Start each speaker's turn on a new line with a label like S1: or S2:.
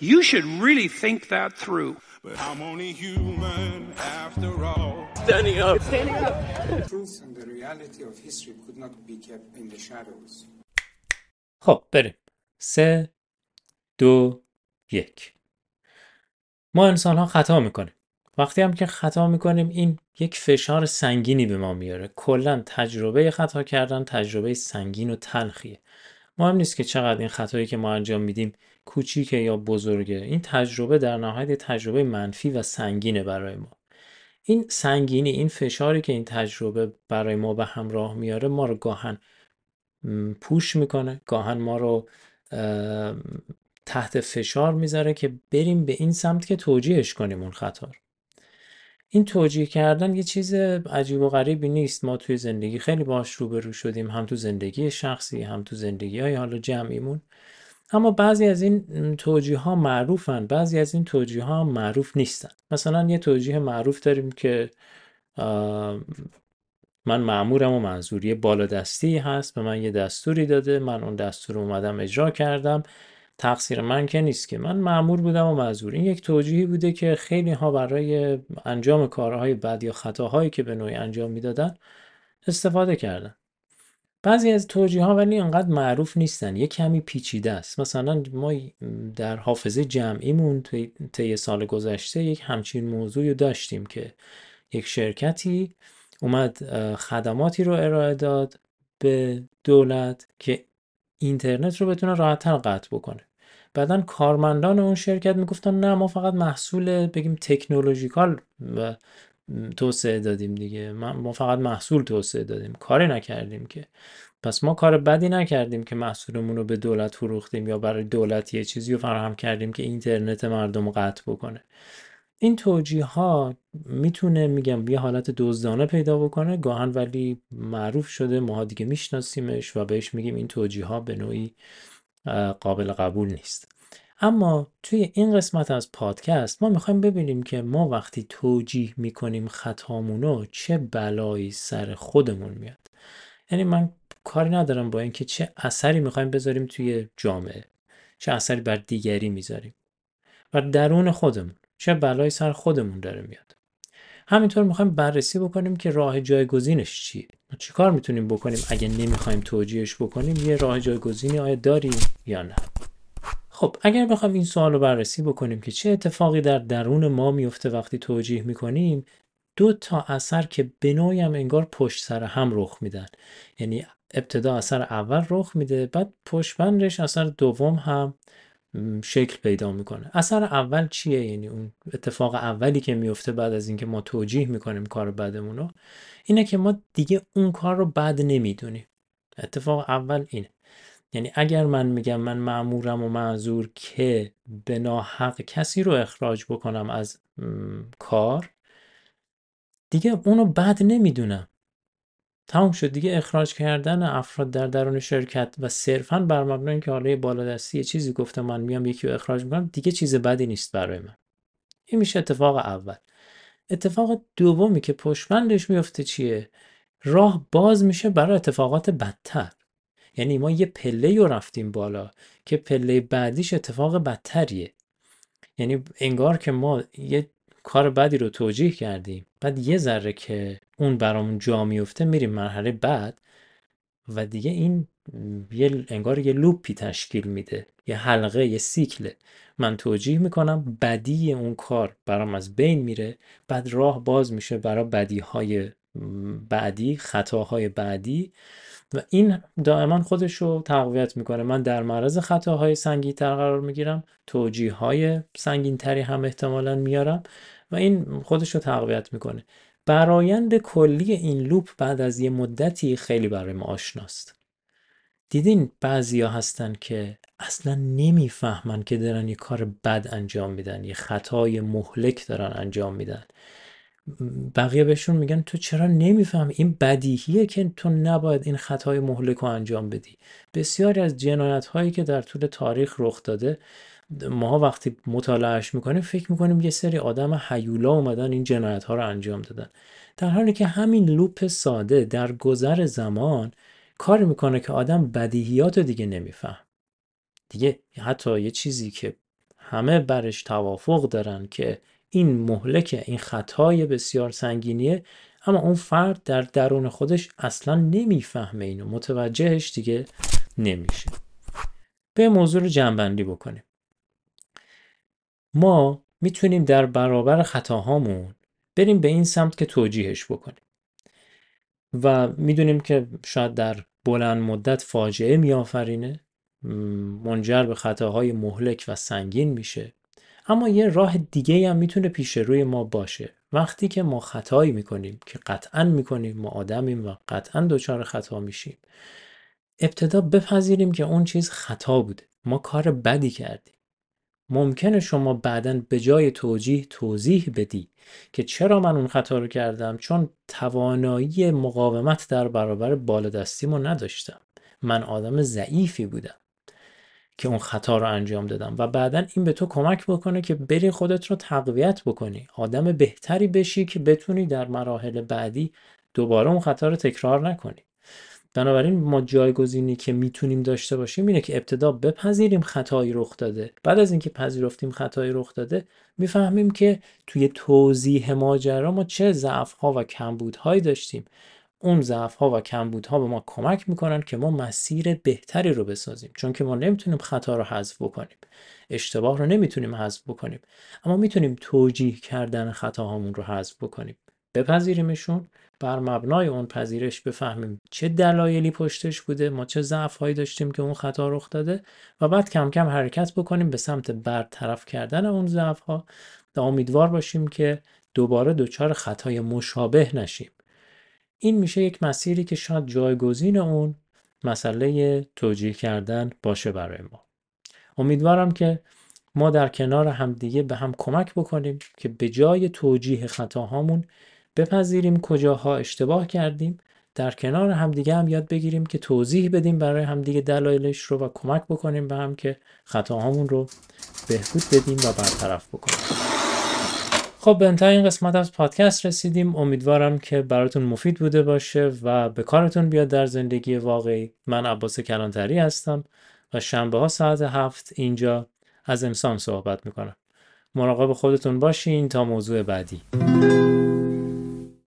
S1: You should really think that through.
S2: But I'm only human after all.
S3: Standing up.
S4: The truth and the reality of history could not be kept in the shadows.
S5: خب بریم سه دو یک ما انسان ها خطا می‌کنیم وقتی هم که خطا می‌کنیم این یک فشار سنگینی به ما میاره کلا تجربه خطا کردن تجربه سنگین و تلخیه مهم نیست که چقدر این خطایی که ما انجام میدیم کوچیکه یا بزرگه. این تجربه در نهایت تجربه منفی و سنگینه برای ما. این سنگینی این فشاری که این تجربه برای ما به همراه میاره ما رو گاهن پوش می‌کنه گاهن ما رو تحت فشار می‌ذاره که بریم به این سمت که توجیهش کنیم اون خطا رو. این توجیه کردن یه چیز عجیب و غریبی نیست. ما توی زندگی خیلی باش روبرو شدیم هم تو زندگی شخصی هم تو زندگی های حالا جمعیمون. اما بعضی از این توجیه ها معروفن بعضی از این توجیه ها معروف نیستن. مثلا یه توجیه معروف داریم که من معمورم و منظوری بالادستی هست به من یه دستوری داده من اون دستور اومدم اجرا کردم. تقصیر من که نیست که. من معمور بودم و معذور این یک توجیهی بوده که خیلی ها برای انجام کارهای بد یا خطاهایی که به نوعی انجام می‌دادن استفاده کردن. بعضی از توجیه ها ولی انقدر معروف نیستن. یه کمی پیچیده است. مثلا ما در حافظه جمعیمون طی سال گذشته یک همچین موضوعی داشتیم که یک شرکتی اومد خدماتی رو ارائه داد به دولت که اینترنت رو بتونه راحتتر قطع بکنه. بعدا کارمندان اون شرکت می‌گفتن نه ما فقط محصول بگیم تکنولوژیکال توسعه دادیم دیگه. ما فقط محصول توسعه دادیم. کاری نکردیم که. پس ما کار بدی نکردیم که محصولمون رو به دولت فروختیم یا برای دولت یه چیزی رو فراهم کردیم که اینترنت مردم رو قطع بکنه. این توجیه ها می‌تونه میگم یه حالت دزدانه پیدا بکنه. گاهن ولی معروف شده ماها دیگه میشناسیمش و بهش میگیم این توجیه ها به نوعی قابل قبول نیست. اما توی این قسمت از پادکست ما می‌خوایم ببینیم که ما وقتی توجیه می‌کنیم خطامونو چه بلایی سر خودمون میاد. یعنی من کاری ندارم با اینکه چه اثری می‌خوایم بذاریم توی جامعه چه اثری بر دیگری می‌ذاریم. و درون خودمون چه بلایی سر خودمون داره میاد. همینطور می‌خوایم بررسی بکنیم که راه جایگزینش چیه. ما چیکار می‌تونیم بکنیم؟ اگه نمی‌خوایم توجیهش بکنیم یه راه جایگزینی آیا داریم یا نه؟ خب اگر بخوایم این سوال رو بررسی بکنیم که چه اتفاقی در درون ما میفته وقتی توجیه می‌کنیم دو تا اثر که به نوعی هم انگار پشت سر هم رخ میدن. یعنی ابتدا اثر اول رخ میده بعد پشت بندش اثر دوم هم شکل پیدا می‌کنه. اثر اول چیه؟ یعنی اون اتفاق اولی که میفته بعد از اینکه ما توجیه می‌کنیم کار بدمون رو اینه که ما دیگه اون کار رو بد نمی‌دونیم. اتفاق اول اینه. یعنی اگر من میگم من معمورم و معذور که به ناحق کسی رو اخراج بکنم از کار دیگه اونو بد نمی‌دونم. تموم شد دیگه اخراج کردن افراد در درون شرکت و صرفا بر مبنای اینکه حالا بالادستی یه چیزی گفته من میام یکی رو اخراج می‌کنم دیگه چیز بدی نیست برای من. این میشه اتفاق اول. اتفاق دومی که پشمندش میفته چیه؟ راه باز میشه برای اتفاقات بدتر. یعنی ما یه پله رو رفتیم بالا که پله بعدیش اتفاق بدتریه. یعنی انگار که ما یه کار بدی رو توجیه کردیم. بعد یه ذره که اون برامون جا میفته میریم مرحله بعد و دیگه این یه انگار یه لوپی تشکیل میده یه حلقه یه سیکله من توجیه می‌کنم بدی اون کار برام از بین میره بعد راه باز میشه برای بدی های بعدی خطاهای بعدی و این دائما خودش رو تقویت می‌کنه. من در معرض خطاهای سنگین تر قرار می‌گیرم توجیه های سنگین تری هم احتمالا میارم و این خودش رو تقویت می‌کنه. برایند کلی این لوپ بعد از یه مدتی خیلی برای ما آشناست. دیدین بعضیا هستن که اصلا نمی‌فهمن که دارن یه کار بد انجام میدن یه خطای مهلک دارن انجام میدن. بقیه بهشون میگن تو چرا نمی‌فهمی؟ این بدیهیه که تو نباید این خطای مهلک رو انجام بدی. بسیاری از جنایت هایی که در طول تاریخ رخ داده ما وقتی مطالعهش می‌کنیم فکر می‌کنیم یه سری آدم حیولا اومدن این جنایت ها رو انجام دادن. در حالی که همین لوپ ساده در گذر زمان کار می‌کنه که آدم بدیهیات رو دیگه نمیفهم. دیگه حتی یه چیزی که همه برش توافق دارن که این مهلک این خطای بسیار سنگینیه اما اون فرد در درون خودش اصلا نمی‌فهمه اینو. متوجهش دیگه نمیشه. به موضوع رو جنبندی بکنیم. ما می‌تونیم در برابر خطاهامون بریم به این سمت که توجیهش بکنیم. و می‌دونیم که شاید در بلند مدت فاجعه میآفرینه منجر به خطاهای مهلک و سنگین میشه. اما یه راه دیگه هم می‌تونه پیش روی ما باشه. وقتی که ما خطایی می‌کنیم که قطعا می‌کنیم ما آدمیم و قطعا دچار خطا میشیم ابتدا بپذیریم که اون چیز خطا بوده. ما کار بدی کردیم. ممکنه شما بعدا به جای توجیه توضیح بدی که چرا من اون خطا رو کردم چون توانایی مقاومت در برابر بالادستیمو نداشتم. من آدم ضعیفی بودم که اون خطا رو انجام دادم و بعدا این به تو کمک بکنه که بری خودت رو تقویت بکنی. آدم بهتری بشی که بتونی در مراحل بعدی دوباره اون خطا رو تکرار نکنی. بنابراین ما جایگزینی که می‌تونیم داشته باشیم اینه که ابتدا بپذیریم خطایی رخ داده. بعد از اینکه پذیرفتیم خطایی رخ داده می‌فهمیم که توی توضیح ماجرا ما چه ضعف ها و کمبودهایی داشتیم. اون ضعف ها و کمبودها به ما کمک می‌کنن که ما مسیر بهتری رو بسازیم. چون که ما نمی‌تونیم خطا رو حذف بکنیم. اشتباه رو نمی‌تونیم حذف بکنیم. اما می‌تونیم توجیه کردن خطاهامون رو حذف بکنیم. بپذیریمشون. بر مبنای اون پذیرش بفهمیم چه دلایلی پشتش بوده ما چه ضعف هایی داشتیم که اون خطا رخ داده و بعد کم کم حرکت بکنیم به سمت برطرف کردن اون ضعف ها و امیدوار باشیم که دوباره دچار خطای مشابه نشیم. این میشه یک مسیری که شاید جایگزین اون مسئله توجیه کردن باشه برای ما. امیدوارم که ما در کنار همدیگه به هم کمک بکنیم که به جای توجیه خطاهامون بپذیریم کجاها اشتباه کردیم. در کنار همدیگه هم یاد بگیریم که توضیح بدیم برای همدیگه دلایلش رو و کمک بکنیم به هم که خطاهامون رو بهبود بدیم و برطرف بکنیم. خب به انتهای این قسمت از پادکست رسیدیم. امیدوارم که براتون مفید بوده باشه و به کارتون بیاد در زندگی واقعی. من عباس کلانتری هستم و شنبه ها ساعت هفت اینجا از امسان صحبت می‌کنم. مراقب خودتون باشین تا موضوع بعدی.